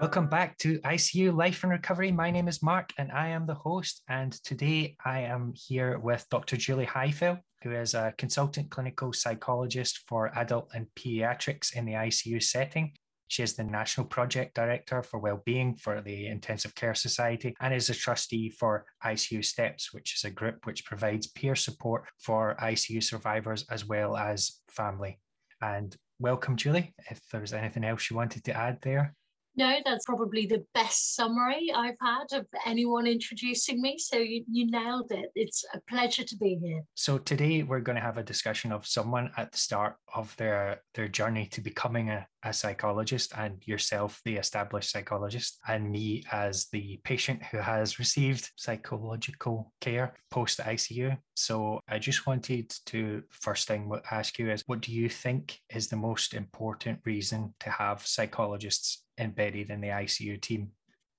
Welcome back to ICU Life and Recovery. My name is Mark and I am the host. And today I am here with Dr. Julie Highfield, who is a consultant clinical psychologist for adult and pediatrics in the ICU setting. She is the National Project Director for Wellbeing for the Intensive Care Society and is a trustee for ICU Steps, which is a group which provides peer support for ICU survivors as well as family. And welcome, Julie. If there's anything else you wanted to add there. No, that's probably the best summary I've had of anyone introducing me. So you, you nailed it. It's a pleasure to be here. So today we're going to have a discussion of someone at the start of their their journey to becoming a, a psychologist and yourself, the established psychologist, and me as the patient who has received psychological care post ICU. So I just wanted to first thing ask you is what do you think is the most important reason to have psychologists embedded in the ICU team?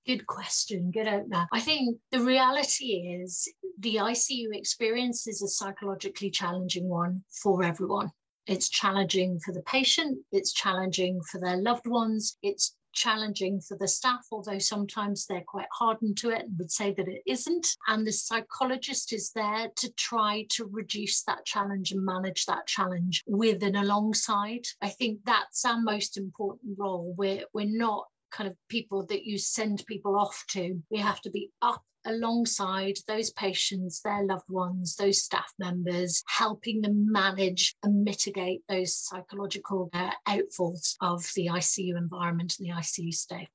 Good question. Good opener. I think the reality is the ICU experience is a psychologically challenging one for everyone. It's challenging for the patient, it's challenging for their loved ones, it's challenging for the staff, although sometimes they're quite hardened to it and would say that it isn't. And the psychologist is there to try to reduce that challenge and manage that challenge with and alongside. I think that's our most important role. We're, we're not kind of people that you send people off to. We have to be up alongside those patients, their loved ones, those staff members, helping them manage and mitigate those psychological uh, outfalls of the ICU environment and the ICU stay.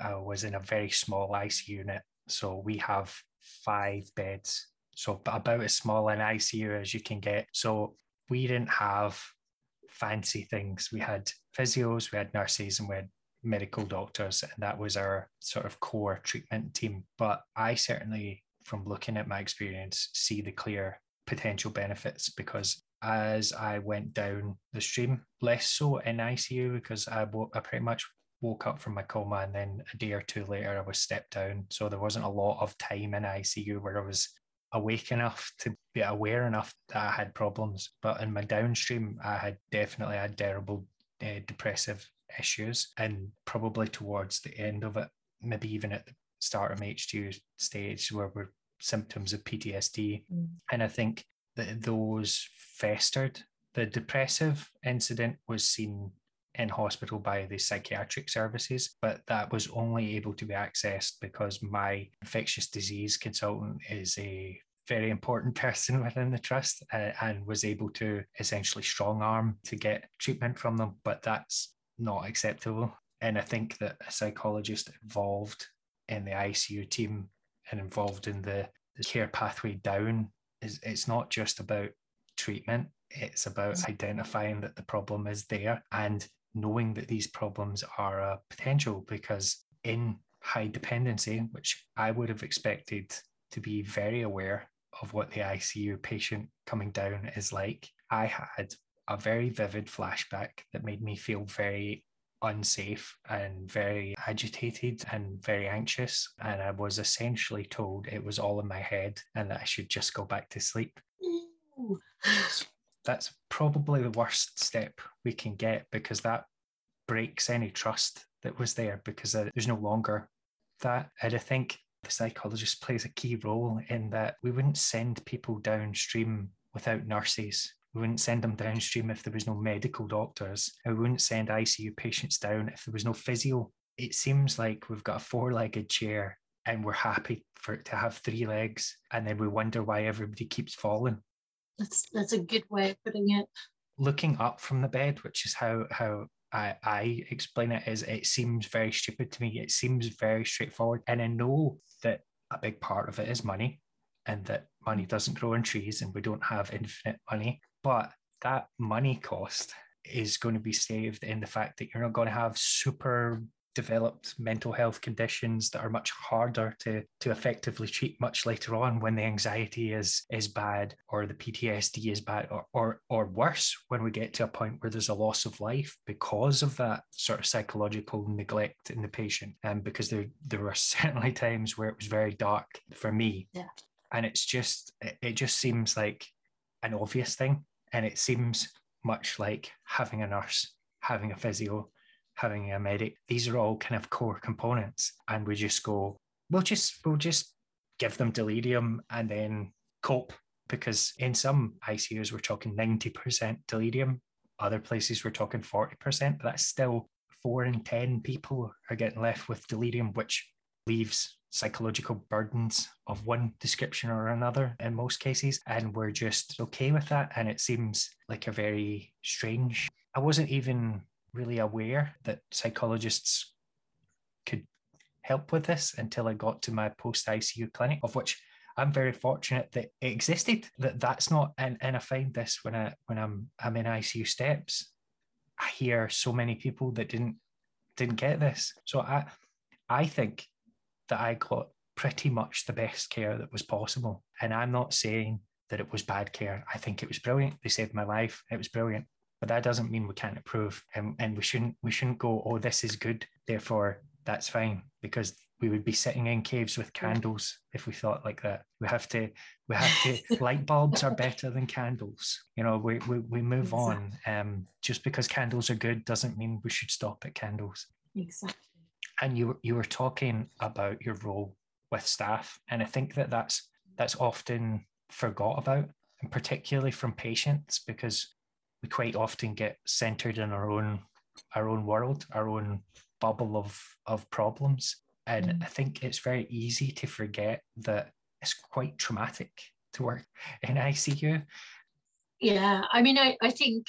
I was in a very small ICU unit. So we have five beds. So about as small an ICU as you can get. So we didn't have fancy things. We had physios, we had nurses, and we had medical doctors, and that was our sort of core treatment team. But I certainly, from looking at my experience, see the clear potential benefits because as I went down the stream, less so in ICU because I, I pretty much woke up from my coma and then a day or two later I was stepped down. So there wasn't a lot of time in ICU where I was awake enough to be aware enough that I had problems. But in my downstream, I had definitely had terrible uh, depressive issues and probably towards the end of it, maybe even at the start of HDU stage where we're symptoms of PTSD. Mm. And I think that those festered. The depressive incident was seen in hospital by the psychiatric services, but that was only able to be accessed because my infectious disease consultant is a very important person within the trust uh, and was able to essentially strong arm to get treatment from them. But that's not acceptable. And I think that a psychologist involved in the ICU team and involved in the, the care pathway down is it's not just about treatment, it's about mm-hmm. identifying that the problem is there and knowing that these problems are a potential because in high dependency, which I would have expected to be very aware of what the ICU patient coming down is like, I had a very vivid flashback that made me feel very unsafe and very agitated and very anxious. And I was essentially told it was all in my head and that I should just go back to sleep. That's probably the worst step we can get because that breaks any trust that was there because there's no longer that. And I think the psychologist plays a key role in that we wouldn't send people downstream without nurses we wouldn't send them downstream if there was no medical doctors. We wouldn't send ICU patients down if there was no physio. It seems like we've got a four legged chair and we're happy for it to have three legs. And then we wonder why everybody keeps falling. That's, that's a good way of putting it. Looking up from the bed, which is how, how I, I explain it, is it seems very stupid to me. It seems very straightforward. And I know that a big part of it is money and that money doesn't grow on trees and we don't have infinite money. But that money cost is going to be saved in the fact that you're not going to have super developed mental health conditions that are much harder to to effectively treat much later on when the anxiety is is bad or the PTSD is bad or or, or worse when we get to a point where there's a loss of life because of that sort of psychological neglect in the patient. And because there there were certainly times where it was very dark for me. Yeah. And it's just it just seems like an obvious thing and it seems much like having a nurse having a physio having a medic. These are all kind of core components. And we just go, we'll just we'll just give them delirium and then cope. Because in some ICUs we're talking 90% delirium, other places we're talking 40%, but that's still four in 10 people are getting left with delirium, which leaves psychological burdens of one description or another in most cases. And we're just okay with that. And it seems like a very strange. I wasn't even really aware that psychologists could help with this until I got to my post ICU clinic, of which I'm very fortunate that it existed. That that's not, and, and I find this when I when I'm I'm in ICU steps, I hear so many people that didn't didn't get this. So I I think that I got pretty much the best care that was possible. And I'm not saying that it was bad care. I think it was brilliant. They saved my life. It was brilliant. But that doesn't mean we can't improve. And, and we shouldn't we shouldn't go, oh, this is good. Therefore, that's fine. Because we would be sitting in caves with candles if we thought like that. We have to, we have to, light bulbs are better than candles. You know, we, we, we move exactly. on. Um, just because candles are good doesn't mean we should stop at candles. Exactly and you you were talking about your role with staff, and I think that that's that's often forgot about, and particularly from patients because we quite often get centered in our own our own world, our own bubble of of problems, and mm. I think it's very easy to forget that it's quite traumatic to work in ICU. Yeah, I mean, I, I think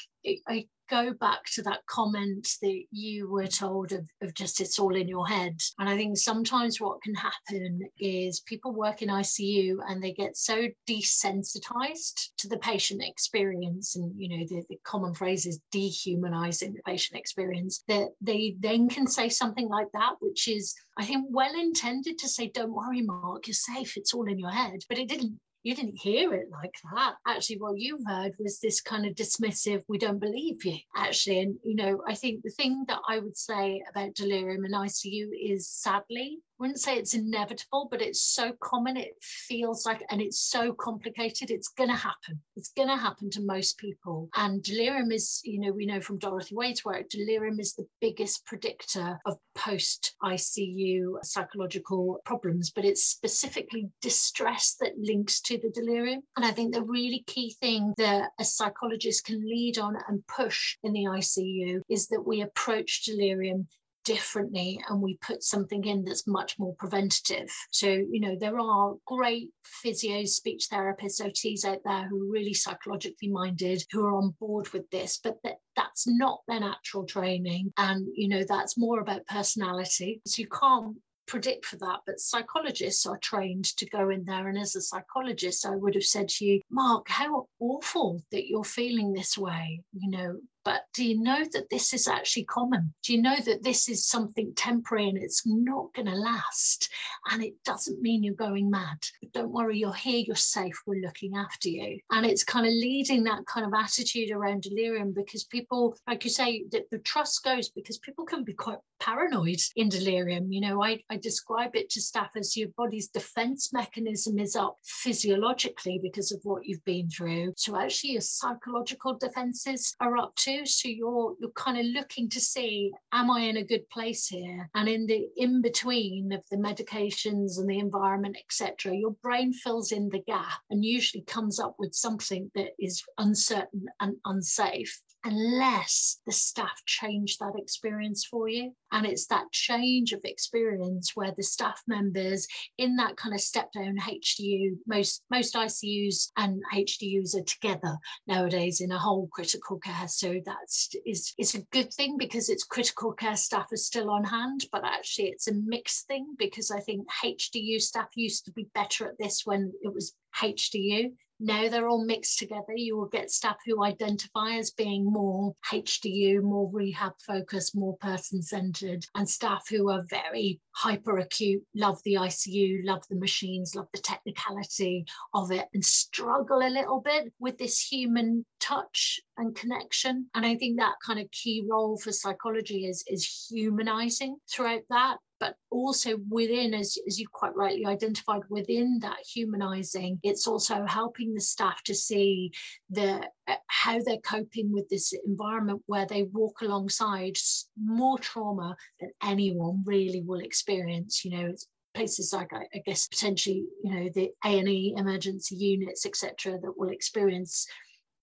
I go back to that comment that you were told of, of just it's all in your head. And I think sometimes what can happen is people work in ICU and they get so desensitized to the patient experience. And, you know, the, the common phrase is dehumanizing the patient experience that they then can say something like that, which is, I think, well intended to say, don't worry, Mark, you're safe. It's all in your head. But it didn't you didn't hear it like that. Actually, what you heard was this kind of dismissive, we don't believe you, actually. And, you know, I think the thing that I would say about delirium in ICU is sadly, wouldn't say it's inevitable, but it's so common. It feels like, and it's so complicated. It's going to happen. It's going to happen to most people. And delirium is, you know, we know from Dorothy Wade's work, delirium is the biggest predictor of post ICU psychological problems, but it's specifically distress that links to the delirium. And I think the really key thing that a psychologist can lead on and push in the ICU is that we approach delirium differently and we put something in that's much more preventative. So, you know, there are great physios, speech therapists, OTs out there who are really psychologically minded, who are on board with this, but that, that's not their natural training. And, you know, that's more about personality. So you can't predict for that, but psychologists are trained to go in there. And as a psychologist, I would have said to you, Mark, how awful that you're feeling this way. You know, but do you know that this is actually common? Do you know that this is something temporary and it's not going to last? And it doesn't mean you're going mad. But don't worry, you're here, you're safe, we're looking after you. And it's kind of leading that kind of attitude around delirium because people, like you say, the, the trust goes because people can be quite paranoid in delirium. You know, I, I describe it to staff as your body's defense mechanism is up physiologically because of what you've been through. So actually, your psychological defenses are up too so you're you're kind of looking to see am i in a good place here? And in the in between of the medications and the environment etc your brain fills in the gap and usually comes up with something that is uncertain and unsafe unless the staff change that experience for you. And it's that change of experience where the staff members in that kind of step down HDU, most, most ICUs and HDUs are together nowadays in a whole critical care. So that's is, is a good thing because it's critical care staff are still on hand, but actually it's a mixed thing because I think HDU staff used to be better at this when it was HDU. Now they're all mixed together. You will get staff who identify as being more HDU, more rehab focused, more person centered, and staff who are very hyper acute, love the ICU, love the machines, love the technicality of it, and struggle a little bit with this human touch and connection. And I think that kind of key role for psychology is, is humanizing throughout that but also within, as, as you quite rightly identified, within that humanizing, it's also helping the staff to see the uh, how they're coping with this environment where they walk alongside more trauma than anyone really will experience. You know, places like I, guess potentially, you know, the A&E emergency units, etc., that will experience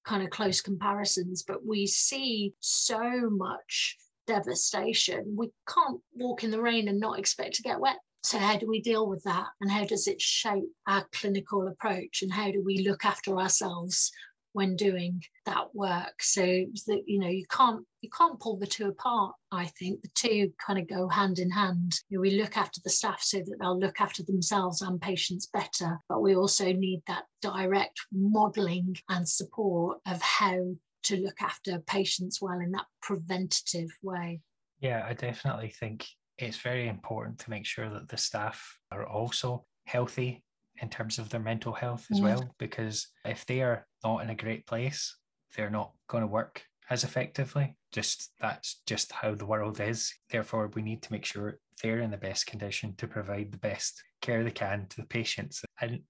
kind of close comparisons, but we see so much devastation. We can't walk in the rain and not expect to get wet. So, how do we deal with that? And how does it shape our clinical approach? And how do we look after ourselves when doing that work? So that you know, you can't you can't pull the two apart. I think the two kind of go hand in hand. You know, we look after the staff so that they'll look after themselves and patients better, but we also need that direct modelling and support of how to look after patients well in that preventative way. Yeah, I definitely think it's very important to make sure that the staff are also healthy in terms of their mental health as yeah. well, because if they are not in a great place, they're not going to work as effectively. Just that's just how the world is. Therefore, we need to make sure they're in the best condition to provide the best care they can to the patients. And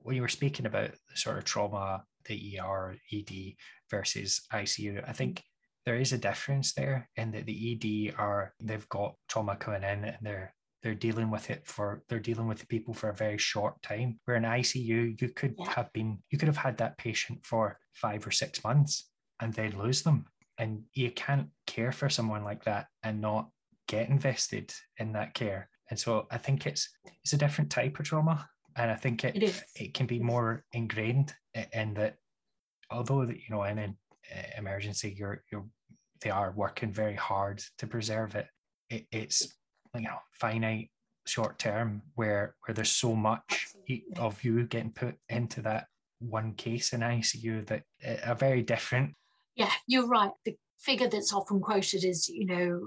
when you were speaking about the sort of trauma, the ER, ED versus ICU, I think there is a difference there in that the ED are they've got trauma coming in and they're they're dealing with it for they're dealing with the people for a very short time. Where in ICU, you could yeah. have been you could have had that patient for five or six months and then lose them. And you can't care for someone like that and not get invested in that care. And so I think it's it's a different type of trauma and I think it it, it can be more ingrained in that although that you know in an uh, emergency you're you're they are working very hard to preserve it, it it's you know finite short term where where there's so much Absolutely. of you getting put into that one case in ICU that eh, are very different. Yeah, you're right. The figure that's often quoted is, you know,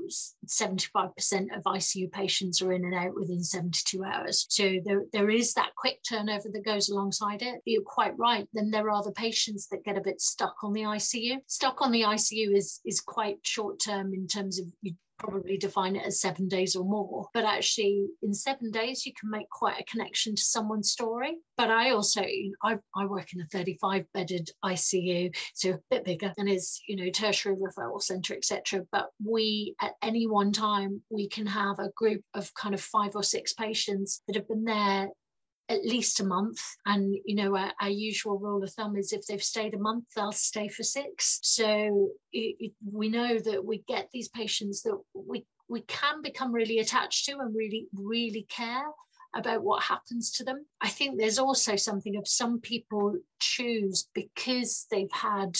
75% of ICU patients are in and out within 72 hours. So there, there is that quick turnover that goes alongside it. But you're quite right. Then there are the patients that get a bit stuck on the ICU. Stuck on the ICU is, is quite short term in terms of you probably define it as seven days or more. But actually, in seven days, you can make quite a connection to someone's story. But I also, I, I work in a 35 bedded ICU, so a bit bigger and is, you know, tertiary referral center, etc. But we, at any one time, we can have a group of kind of five or six patients that have been there at least a month. And, you know, our, our, usual rule of thumb is if they've stayed a month, they'll stay for six. So it, it, we know that we get these patients that we, we can become really attached to and really, really care about what happens to them. I think there's also something of some people choose because they've had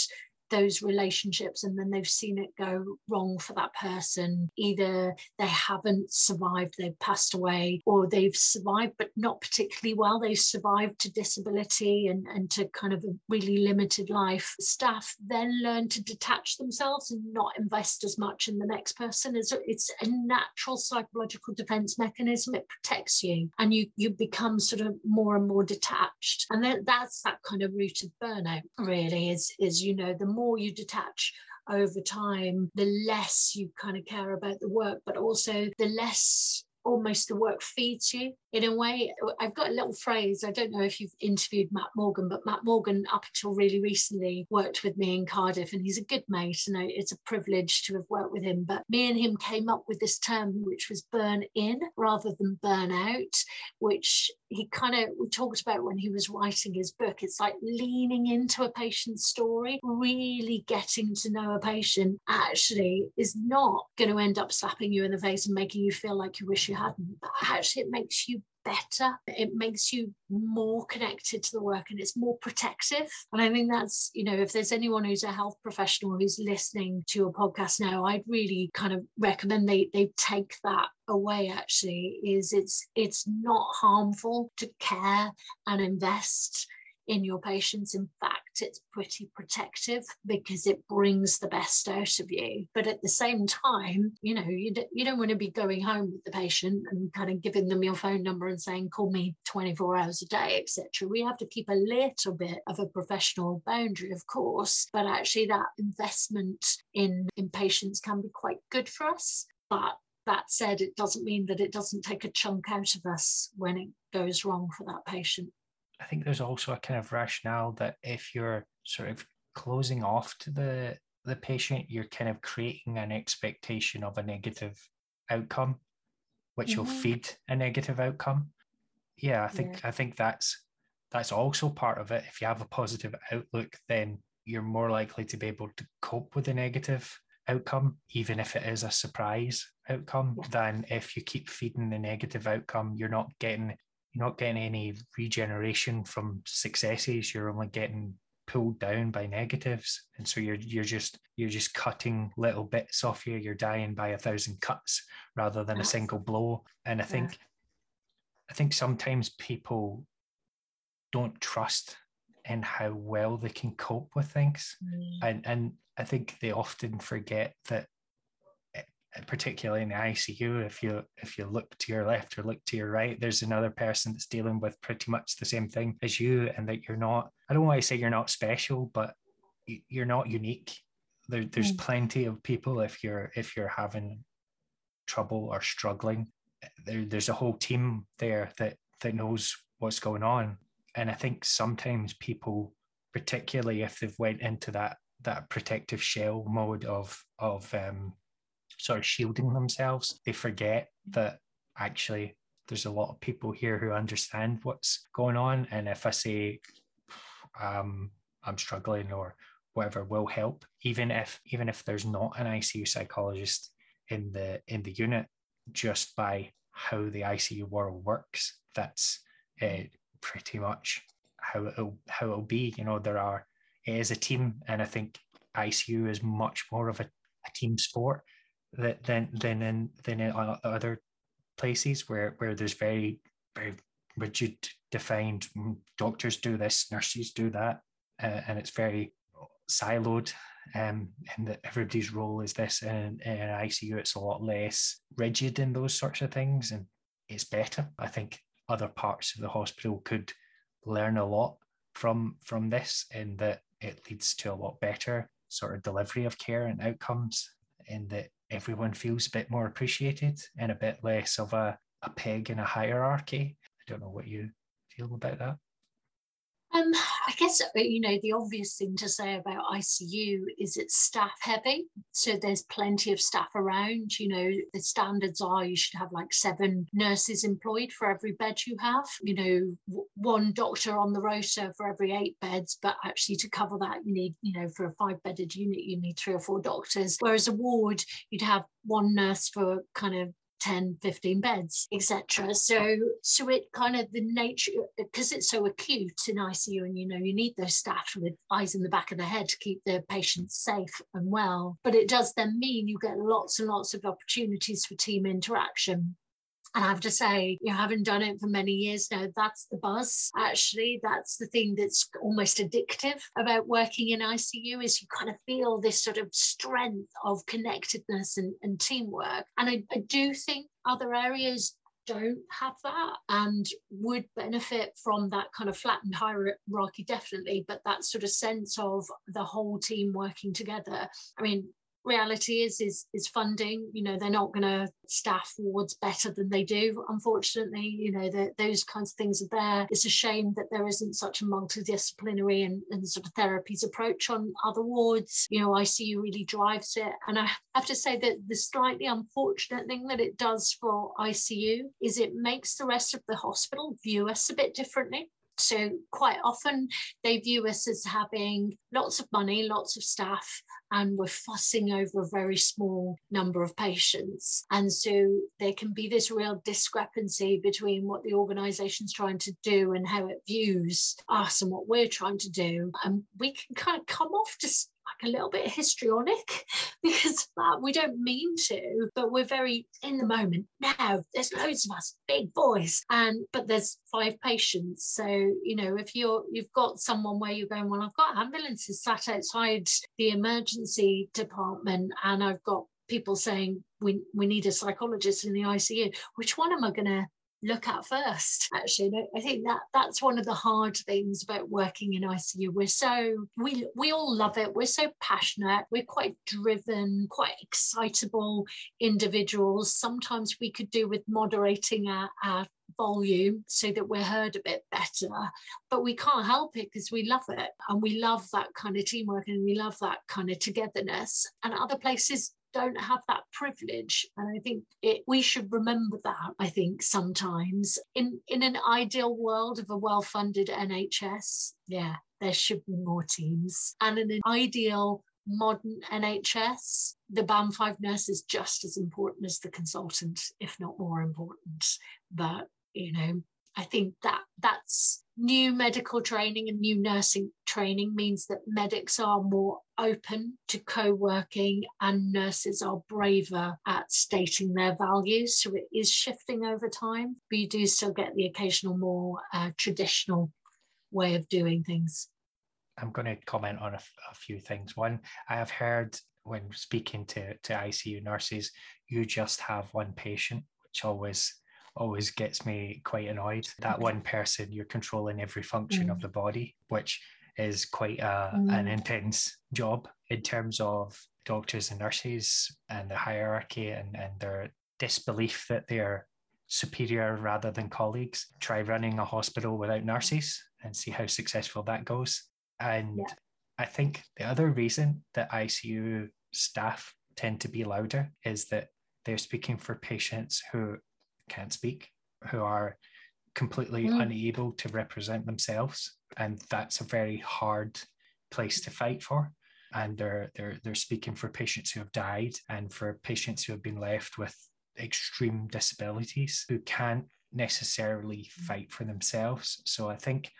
those relationships and then they've seen it go wrong for that person. Either they haven't survived, they've passed away, or they've survived but not particularly well. They've survived to disability and, and to kind of a really limited life. Staff then learn to detach themselves and not invest as much in the next person. It's a, it's a natural psychological defense mechanism. It protects you and you you become sort of more and more detached. And then that's that kind of root of burnout, really, is, is you know, the more you detach over time, the less you kind of care about the work, but also the less almost the work feeds you in a way. I've got a little phrase. I don't know if you've interviewed Matt Morgan, but Matt Morgan, up until really recently, worked with me in Cardiff, and he's a good mate, and it's a privilege to have worked with him. But me and him came up with this term, which was burn in rather than burn out, which he kind of talked about when he was writing his book. It's like leaning into a patient's story, really getting to know a patient actually is not going to end up slapping you in the face and making you feel like you wish you hadn't. But actually, it makes you better. It makes you more connected to the work and it's more protective. And I think that's, you know, if there's anyone who's a health professional who's listening to a podcast now, I'd really kind of recommend they they take that away actually is it's it's not harmful to care and invest in your patients. In fact, it's pretty protective because it brings the best out of you. But at the same time, you know, you, d- you don't want to be going home with the patient and kind of giving them your phone number and saying, call me 24 hours a day, etc. We have to keep a little bit of a professional boundary, of course, but actually that investment in, in patients can be quite good for us. But that said, it doesn't mean that it doesn't take a chunk out of us when it goes wrong for that patient. I think there's also a kind of rationale that if you're sort of closing off to the the patient, you're kind of creating an expectation of a negative outcome, which mm-hmm. will feed a negative outcome. Yeah, I think yeah. I think that's that's also part of it. If you have a positive outlook, then you're more likely to be able to cope with the negative outcome, even if it is a surprise outcome, yeah. than if you keep feeding the negative outcome. You're not getting you're not getting any regeneration from successes. You're only getting pulled down by negatives, and so you're you're just you're just cutting little bits off you. You're dying by a thousand cuts rather than a single blow. And I think yeah. I think sometimes people don't trust in how well they can cope with things, mm. and and I think they often forget that particularly in the ICU, if you if you look to your left or look to your right, there's another person that's dealing with pretty much the same thing as you, and that you're not. I don't want to say you're not special, but you're not unique. There, there's mm. plenty of people if you're if you're having trouble or struggling. There, there's a whole team there that that knows what's going on, and I think sometimes people, particularly if they've went into that that protective shell mode of of um, sort of shielding themselves. They forget that actually there's a lot of people here who understand what's going on, and if I say um, I'm struggling or whatever will help, even if even if there's not an ICU psychologist in the in the unit, just by how the ICU world works, that's uh, pretty much how it'll how it'll be. You know, there are it is a team, and I think ICU is much more of a, a team sport than than in than in other places where where there's very very rigid defined mm, doctors do this nurses do that uh, and it's very siloed um, and that everybody's role is this and in an ICU it's a lot less rigid in those sorts of things and it's better. I think other parts of the hospital could learn a lot from from this in that it leads to a lot better sort of delivery of care and outcomes in that everyone feels a bit more appreciated and a bit less of a, a peg in a hierarchy. I don't know what you feel about that. Um, I guess uh, you know the obvious thing to say about ICU is it's staff heavy, so there's plenty of staff around. You know the standards are you should have like seven nurses employed for every bed you have. You know one doctor on the rota for every eight beds, but actually to cover that you need you know for a five bedded unit you need three or four doctors. Whereas a ward you'd have one nurse for kind of 10 15 beds etc so so it kind of the nature because it's so acute in icu and you know you need those staff with eyes in the back of the head to keep the patients safe and well. But it does then mean you get lots and lots of opportunities for team interaction and I have to say, you know, having done it for many years now, that's the buzz. Actually, that's the thing that's almost addictive about working in ICU is you kind of feel this sort of strength of connectedness and, and teamwork. And I, I do think other areas don't have that and would benefit from that kind of flattened hierarchy definitely but that sort of sense of the whole team working together i mean reality is is is funding you know they're not going to staff wards better than they do unfortunately you know the, those kinds of things are there. It's a shame that there isn't such a multidisciplinary and, and sort of therapies approach on other wards. You know icu really drives it. And i have to say that the slightly unfortunate thing that it does for icu is it makes the rest of the hospital view us a bit differently so, quite often they view us as having lots of money, lots of staff, and we're fussing over a very small number of patients. And so, there can be this real discrepancy between what the organization's trying to do and how it views us and what we're trying to do. And we can kind of come off like a little bit histrionic because we don't mean to, but we're very in the moment. Now there's loads of us, big boys, and but there's five patients. So you know if you're you've got someone where you're going, well, I've got ambulances sat outside the emergency department, and I've got people saying we we need a psychologist in the ICU. Which one am I going to look at first actually. I think that that's one of the hard things about working in icu we're so we we all love it. We're so passionate. We're quite driven quite excitable individuals. Sometimes we could do with moderating our, our volume so that we're heard a bit better but we can't help it because we love it. And we love that kind of teamwork and we love that kind of togetherness. And other places don't have that privilege. And i think it, we should remember that i think sometimes. In in an ideal world of a well-funded nhs yeah there should be more teams. And in an ideal modern NHS, the band five nurse is just as important as the consultant, if not more important. But you know, I think that that's new medical training and new nursing training means that medics are more open to co-working and nurses are braver at stating their values. So it is shifting over time but you do still get the occasional more uh, traditional way of doing things. I'm going to comment on a, a few things. One i have heard when speaking to, to icu nurses you just have one patient which always always gets me quite annoyed. That one person, you're controlling every function mm. of the body, which is quite a, mm. an intense job in terms of doctors and nurses and the hierarchy and, and their disbelief that they're superior rather than colleagues. Try running a hospital without nurses and see how successful that goes. And yeah. I think the other reason that ICU staff tend to be louder is that they're speaking for patients who can't speak, who are completely mm. unable to represent themselves. And that's a very hard place to fight for. And they're they're they're speaking for patients who have died and for patients who have been left with extreme disabilities who can't necessarily fight for themselves. So I think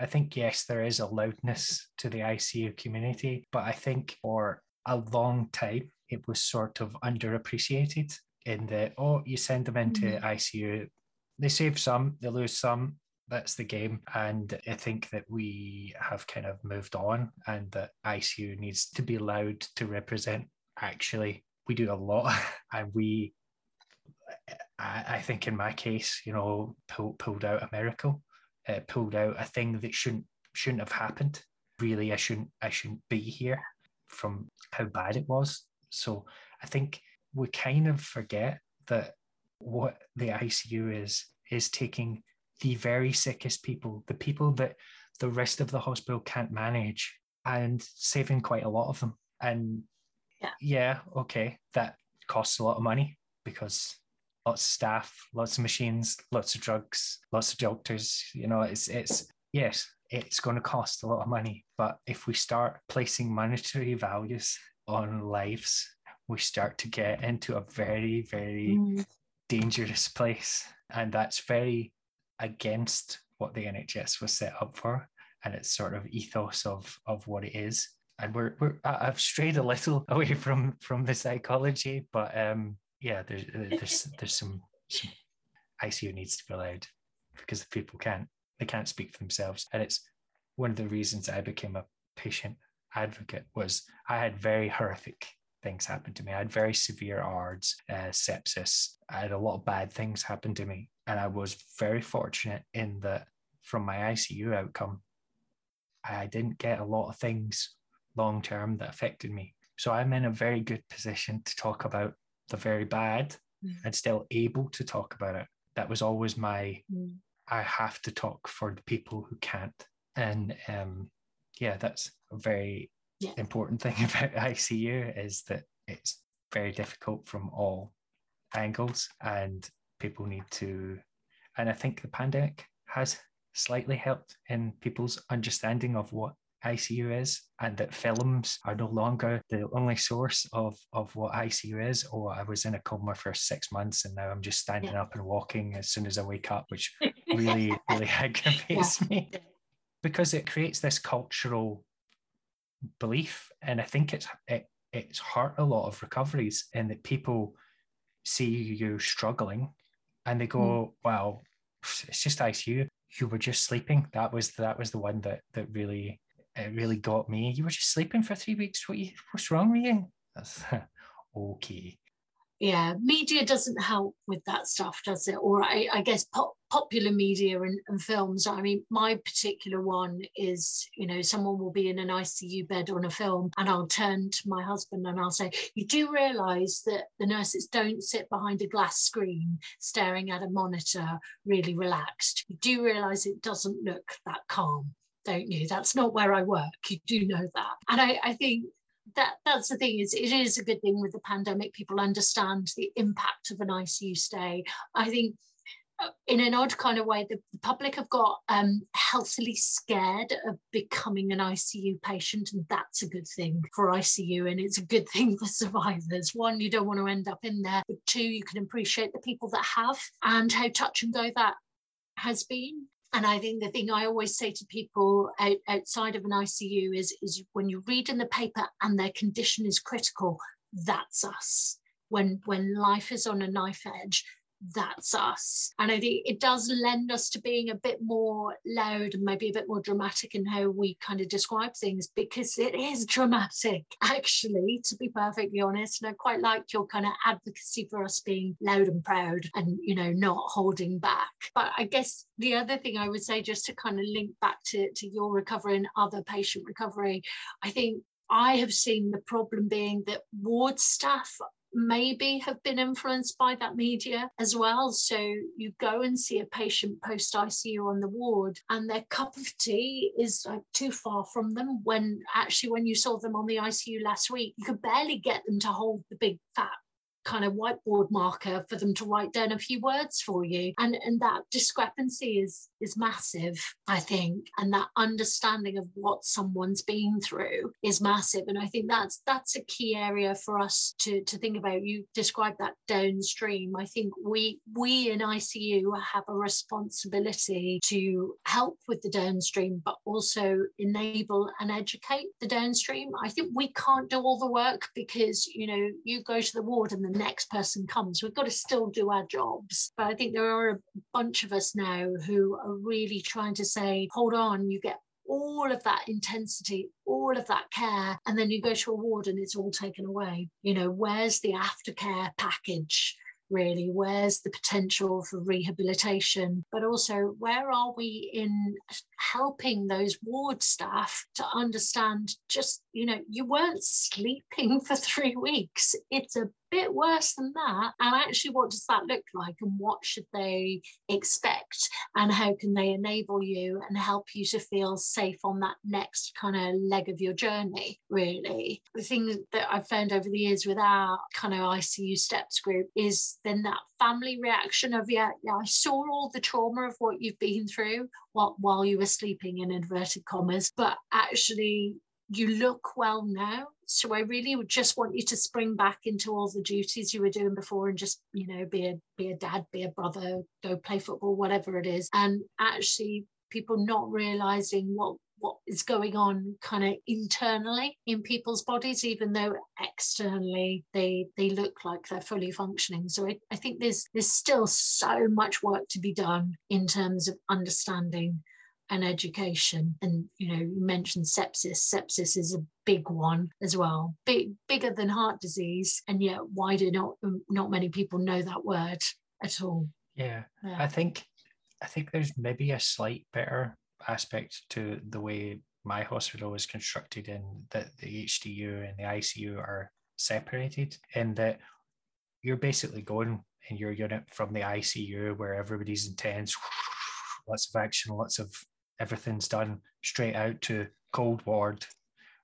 I think yes, there is a loudness to the ICU community, but I think for a long time it was sort of underappreciated in the oh you send them into mm-hmm. ICU, they save some, they lose some. That's the game, and I think that we have kind of moved on, and that ICU needs to be allowed to represent. Actually, we do a lot, and we, I, I think in my case, you know, pull, pulled out a miracle, uh, pulled out a thing that shouldn't shouldn't have happened. Really, I shouldn't I shouldn't be here from how bad it was. So I think we kind of forget that what the ICU is is taking the very sickest people, the people that the rest of the hospital can't manage, and saving quite a lot of them. And yeah, yeah okay, that costs a lot of money because lots of staff, lots of machines, lots of drugs, lots of doctors. You know, it's it's yes, it's going to cost a lot of money. But if we start placing monetary values on lives we start to get into a very, very mm. dangerous place. And that's very against what the NHS was set up for and its sort of ethos of, of what it is. And we're, we're I've strayed a little away from from the psychology, but um, yeah, there's there's there's some, some ICU needs to be allowed because the people can't they can't speak for themselves, and it's one of the reasons I became a patient advocate was I had very horrific things happened to me. I had very severe ARDS, uh, sepsis. I had a lot of bad things happen to me. And I was very fortunate in that from my ICU outcome, I didn't get a lot of things long term that affected me. So I'm in a very good position to talk about the very bad mm. and still able to talk about it. That was always my, mm. I have to talk for the people who can't. And um, yeah, that's a very yeah. important thing about ICU is that it's very difficult from all angles and people need to and I think the pandemic has slightly helped in people's understanding of what ICU is and that films are no longer the only source of, of what ICU is. Oh, I was in a coma for six months and now I'm just standing yeah. up and walking as soon as I wake up, which really, really aggravates yeah. me because it creates this cultural belief. And I think it's it, it's hurt a lot of recoveries in that people see you struggling and they go, mm. well, it's just ICU. You were just sleeping. That was that was the one that that really it really got me. You were just sleeping for three weeks. What you, what's wrong with you? That's okay yeah media doesn't help with that stuff does it? Or i, I guess pop, popular media and, and, films i mean my particular one is you know someone will be in an icu bed on a film and i'll turn to my husband and i'll say you do realize that the nurses don't sit behind a glass screen staring at a monitor really relaxed? You do realize it doesn't look that calm don't you? That's not where i work you do know that. And i, I think that that's the thing is it is a good thing with the pandemic people understand the impact of an icu stay. I think uh, in an odd kind of way the, public have got um, healthily scared of becoming an icu patient and that's a good thing for icu and it's a good thing for survivors. One you don't want to end up in there but two you can appreciate the people that have and how touch and go that has been and I think the thing I always say to people out, outside of an ICU is, is when you read in the paper and their condition is critical, that's us. When, when life is on a knife edge, that's us. And I think it does lend us to being a bit more loud and maybe a bit more dramatic in how we kind of describe things because it is dramatic, actually, to be perfectly honest. And I quite like your kind of advocacy for us being loud and proud and, you know, not holding back. But I guess the other thing I would say, just to kind of link back to, to your recovery and other patient recovery, I think I have seen the problem being that ward staff maybe have been influenced by that media as well. So you go and see a patient post ICU on the ward, and their cup of tea is like too far from them. When actually, when you saw them on the ICU last week, you could barely get them to hold the big fat kind of whiteboard marker for them to write down a few words for you. And and that discrepancy is is massive i think. And that understanding of what someone's been through is massive. And i think that's that's a key area for us to to think about. You describe that downstream. I think we we in icu have a responsibility to help with the downstream but also enable and educate the downstream. I think we can't do all the work because you know you go to the ward and the next person comes. We've got to still do our jobs. But I think there are a bunch of us now who are really trying to say, hold on, you get all of that intensity, all of that care, and then you go to a ward and it's all taken away. You know, where's the aftercare package? really where's the potential for rehabilitation but also where are we in helping those ward staff to understand just you know you weren't sleeping for 3 weeks it's a bit worse than that. And actually, what does that look like? And what should they expect? And how can they enable you and help you to feel safe on that next kind of leg of your journey, really? The thing that I've found over the years with our kind of ICU steps group is then that family reaction of, yeah, yeah, I saw all the trauma of what you've been through while, while you were sleeping in inverted commas, but actually you look well now. So I really would just want you to spring back into all the duties you were doing before and just, you know, be a be a dad, be a brother, go play football, whatever it is. And actually people not realizing what what is going on kind of internally in people's bodies even though externally they they look like they're fully functioning so I, I think there's there's still so much work to be done in terms of understanding and education. And you know, you mentioned sepsis. Sepsis is a big one as well, big bigger than heart disease, and yet why do not not many people know that word at all? Yeah, yeah. I think I think there's maybe a slight better aspect to the way my hospital is constructed in that the HDU and the ICU are separated in that you're basically going in your unit from the ICU where everybody's intense, lots of action, lots of everything's done straight out to cold ward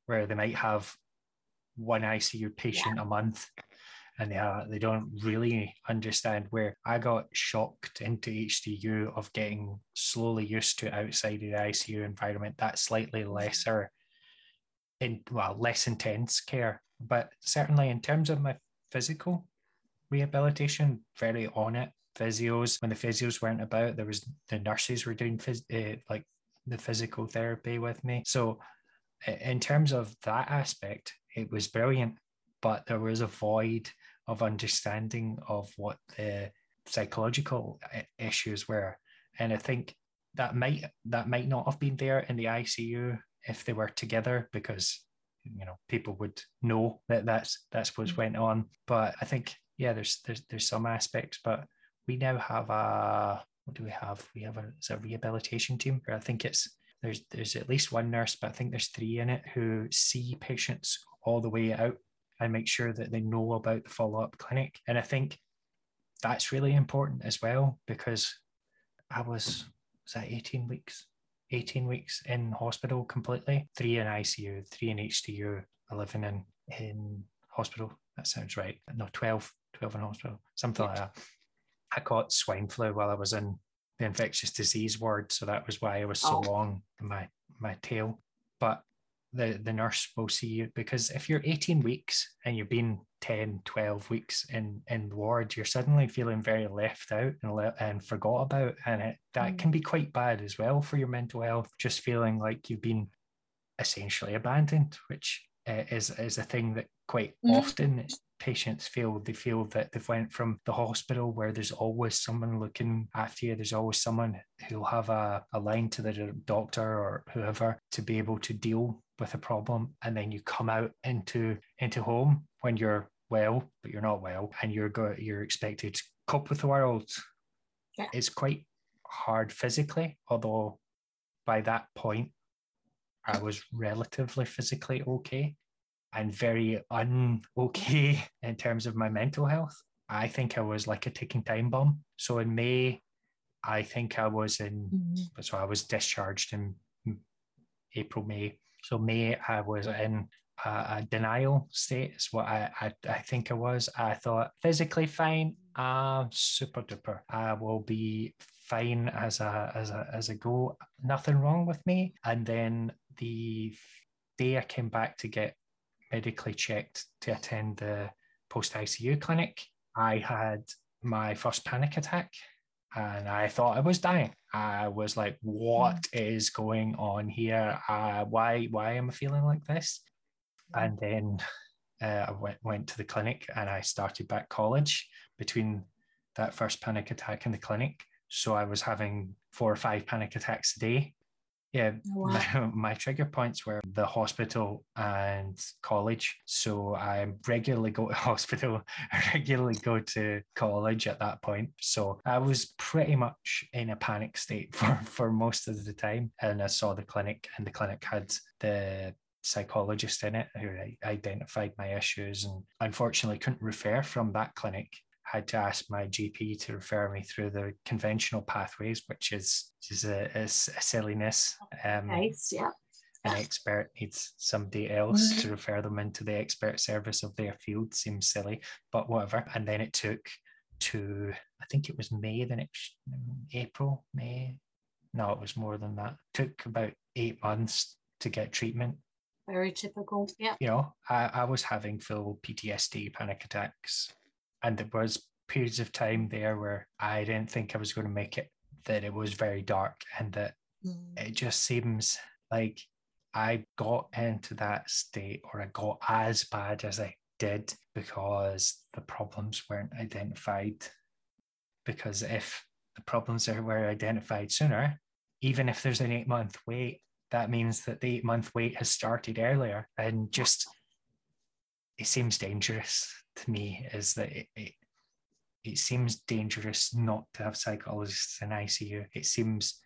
where they might have one ICU patient yeah. a month and they, uh, they don't really understand where I got shocked into HDU of getting slowly used to outside of the ICU environment, that slightly lesser, in well, less intense care. But certainly in terms of my physical rehabilitation, very on it. Physios, when the physios weren't about, there was the nurses were doing phys- uh, like the physical therapy with me. So in terms of that aspect, it was brilliant, but there was a void of understanding of what the psychological issues were. And I think that might that might not have been there in the ICU if they were together because you know people would know that that's that's what mm. went on. But I think yeah, there's there's there's some aspects, but we now have a what do we have? We have a, a rehabilitation team. I think it's there's there's at least one nurse, but I think there's three in it who see patients all the way out and make sure that they know about the follow up clinic. And I think that's really important as well because I was was that 18 weeks? 18 weeks in hospital completely. Three in icu three in hdu 11 in in hospital. That sounds right. No 12 12 in hospital. Something like that i caught swine flu while i was in the infectious disease ward so that was why i was so oh. long in my my tail but the, the nurse will see you because if you're 18 weeks and you've been 10, 12 weeks in, in the ward, you're suddenly feeling very left out and, le- and forgot about. And it, that mm. can be quite bad as well for your mental health, just feeling like you've been essentially abandoned, which uh, is, is a thing that quite mm. often patients feel they feel that they've went from the hospital where there's always someone looking after you there's always someone who'll have a, a line to the doctor or whoever to be able to deal with a problem and then you come out into into home when you're well but you're not well and you're go you're expected to cope with the world yeah. it's quite hard physically although by that point i was relatively physically okay and very un okay in terms of my mental health i think i was like a ticking time bomb so in may i think i was in mm-hmm. so i was discharged in april may so May, I was in a, a denial state. Is what I, I, I think I was. I thought physically fine. Uh, super duper. I will be fine as a as a as a go. Nothing wrong with me. And then the day I came back to get medically checked to attend the post ICU clinic, I had my first panic attack and I thought I was dying. I was like, "What mm. is going on here? Uh, why why am I feeling like this?" And then uh, I went, went to the clinic and I started back college between that first panic attack in the clinic. So I was having four or five panic attacks a day yeah, oh, wow. my, my, trigger points were the hospital and college. So I regularly go to hospital, I regularly go to college at that point. So I was pretty much in a panic state for, for most of the time. And I saw the clinic, and the clinic had the psychologist in it who identified my issues and unfortunately couldn't refer from that clinic had to ask my GP to refer me through the conventional pathways, which is is a, is a silliness. Um, nice, yeah. An expert needs somebody else mm-hmm. to refer them into the expert service of their field. Seems silly, but whatever. And then it took to I think it was May the next April, May. No, it was more than that. It took about eight months to get treatment. Very typical. Yeah. You know, I, I was having full PTSD panic attacks and there was periods of time there where I didn't think I was going to make it, that it was very dark and that mm. it just seems like I got into that state or I got as bad as I did because the problems weren't identified. Because if the problems were identified sooner, even if there's an eight month wait, that means that the eight month wait has started earlier and just it seems dangerous to me is that it, it, it seems dangerous not to have psychologists in ICU. It seems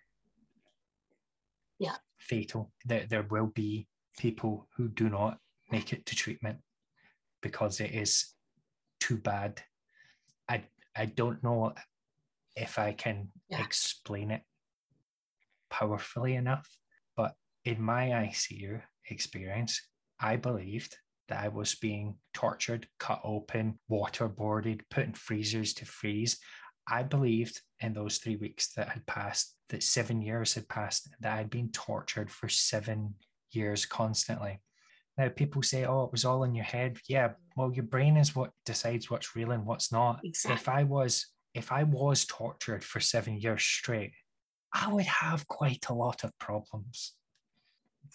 yeah fatal that there will be people who do not make it to treatment because it is too bad. I I don't know if I can yeah. explain it powerfully enough, but in my ICU experience, I believed that I was being tortured, cut open, waterboarded, put in freezers to freeze. I believed in those three weeks that had passed, that seven years had passed, that I'd been tortured for seven years constantly. Now, people say, oh, it was all in your head. Yeah, well, your brain is what decides what's real and what's not. Exactly. If I was if I was tortured for seven years straight, I would have quite a lot of problems.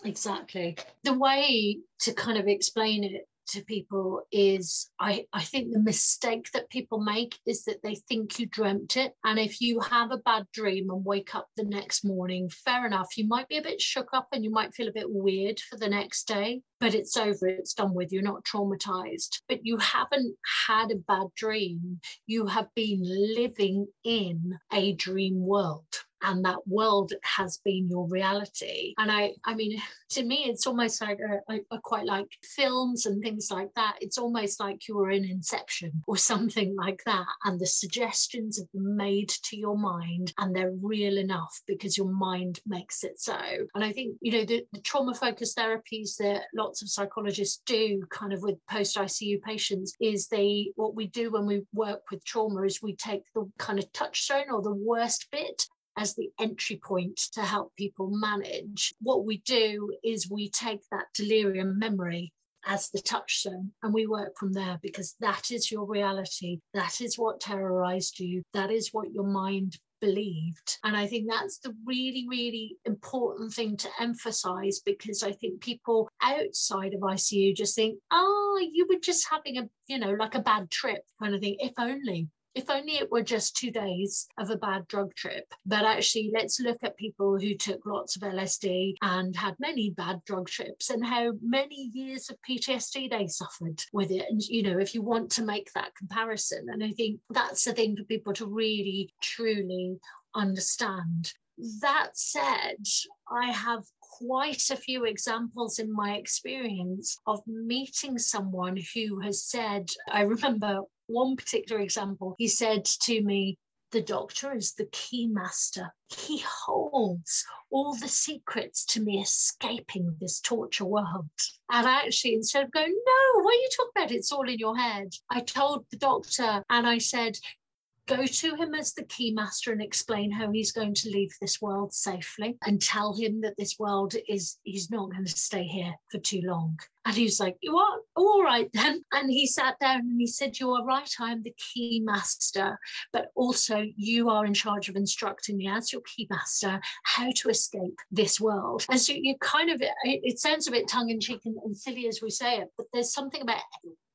Exactly. The way to kind of explain it to people is I, I think the mistake that people make is that they think you dreamt it. And if you have a bad dream and wake up the next morning, fair enough, you might be a bit shook up and you might feel a bit weird for the next day, but it's over, it's done with, you're not traumatized. But you haven't had a bad dream, you have been living in a dream world and that world has been your reality. And i i mean to me it's almost like a, I, I quite like films and things like that. It's almost like you were in inception or something like that. And the suggestions have been made to your mind and they're real enough because your mind makes it so. And i think you know the, the trauma focused therapies that lots of psychologists do kind of with post icu patients is they what we do when we work with trauma is we take the kind of touchstone or the worst bit as the entry point to help people manage. What we do is we take that delirium memory as the touchstone and we work from there because that is your reality. That is what terrorized you. That is what your mind believed. And I think that's the really, really important thing to emphasize because I think people outside of ICU just think, oh, you were just having a, you know, like a bad trip kind of thing. If only if only it were just two days of a bad drug trip. But actually, let's look at people who took lots of LSD and had many bad drug trips and how many years of PTSD they suffered with it. And, you know, if you want to make that comparison, and I think that's the thing for people to really, truly understand. That said, I have quite a few examples in my experience of meeting someone who has said, I remember one particular example, he said to me, the doctor is the key master. He holds all the secrets to me escaping this torture world. And actually, instead of going, No, what are you talking about? It's all in your head. I told the doctor and I said, go to him as the key master and explain how he's going to leave this world safely and tell him that this world is he's not going to stay here for too long. And he was like you are all right then. And he sat down and he said you are right i am the key master but also you are in charge of instructing me as your key master how to escape this world. And so you kind of it, it sounds a bit tongue-in-cheek and, and silly as we say it but there's something about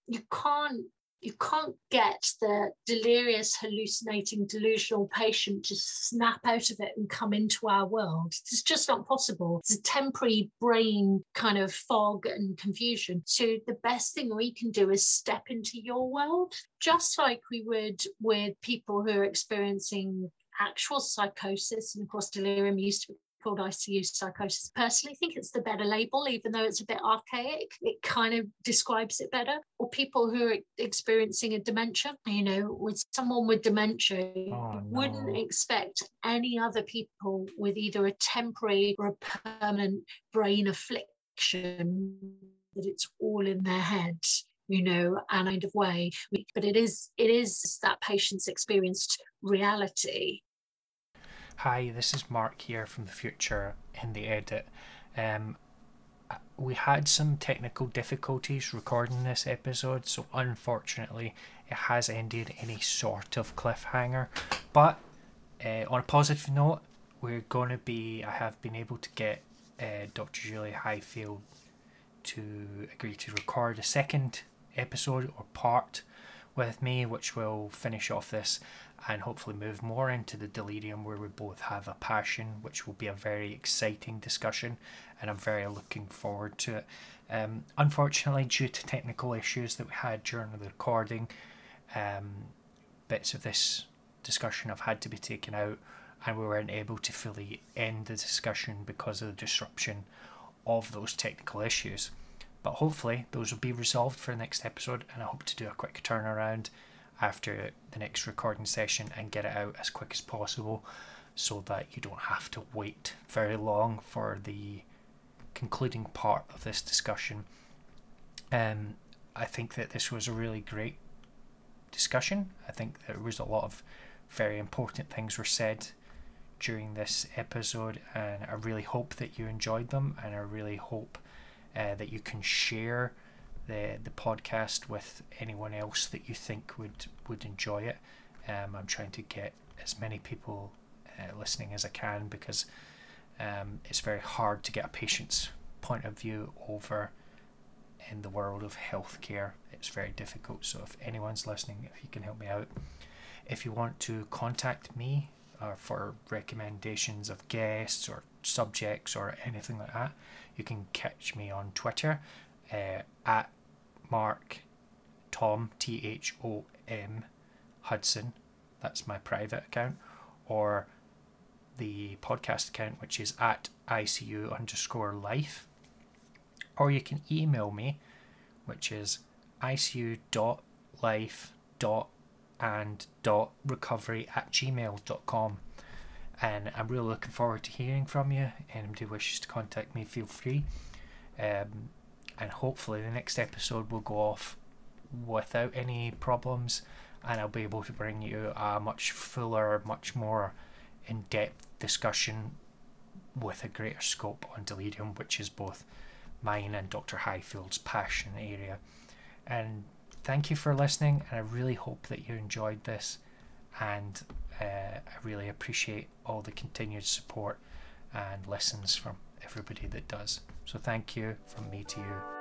you can't you can't get the delirious, hallucinating, delusional patient to snap out of it and come into our world. It's just not possible. It's a temporary brain kind of fog and confusion. So the best thing we can do is step into your world, just like we would with people who are experiencing actual psychosis. And of course, delirium used to be called ICU psychosis. Personally, think it's the better label, even though it's a bit archaic. It kind of describes it better. Or people who are experiencing a dementia, you know, with someone with dementia, oh, no. wouldn't expect any other people with either a temporary or a permanent brain affliction that it's all in their head you know, and kind of way. But it is it is that patient's experienced reality Hi, this is Mark here from the future in the edit. Um, we had some technical difficulties recording this episode, so unfortunately, it has ended in a sort of cliffhanger. But uh, on a positive note, we're going to be, I have been able to get uh, Dr. Julie Highfield to agree to record a second episode or part with me, which will finish off this and hopefully move more into the delirium where we both have a passion, which will be a very exciting discussion, and I'm very looking forward to it. Um, unfortunately, due to technical issues that we had during the recording, um, bits of this discussion have had to be taken out, and we weren't able to fully end the discussion because of the disruption of those technical issues. But hopefully, those will be resolved for the next episode, and I hope to do a quick turnaround after the next recording session and get it out as quick as possible so that you don't have to wait very long for the concluding part of this discussion. Um, I think that this was a really great discussion. I think there was a lot of very important things were said during this episode, and I really hope that you enjoyed them, and I really hope uh, that you can share the the podcast with anyone else that you think would would enjoy it. Um, I'm trying to get as many people uh, listening as I can because um, it's very hard to get a patient's point of view over in the world of healthcare. It's very difficult. So if anyone's listening, if you can help me out, if you want to contact me uh, for recommendations of guests or subjects or anything like that, you can catch me on Twitter uh, at Mark Thom T H O M Hudson. That's my private account, or the podcast account, which is at ICU underscore life. Or you can email me, which is icu.life and dot recovery at gmail.com. And I'm really looking forward to hearing from you. Anybody wishes to contact me, feel free. Um, and hopefully, the next episode will go off without any problems, and I'll be able to bring you a much fuller, much more in depth discussion with a greater scope on delirium, which is both mine and Dr. Highfield's passion area. And thank you for listening, and I really hope that you enjoyed this. And uh, I really appreciate all the continued support and lessons from everybody that does. So thank you from me to you.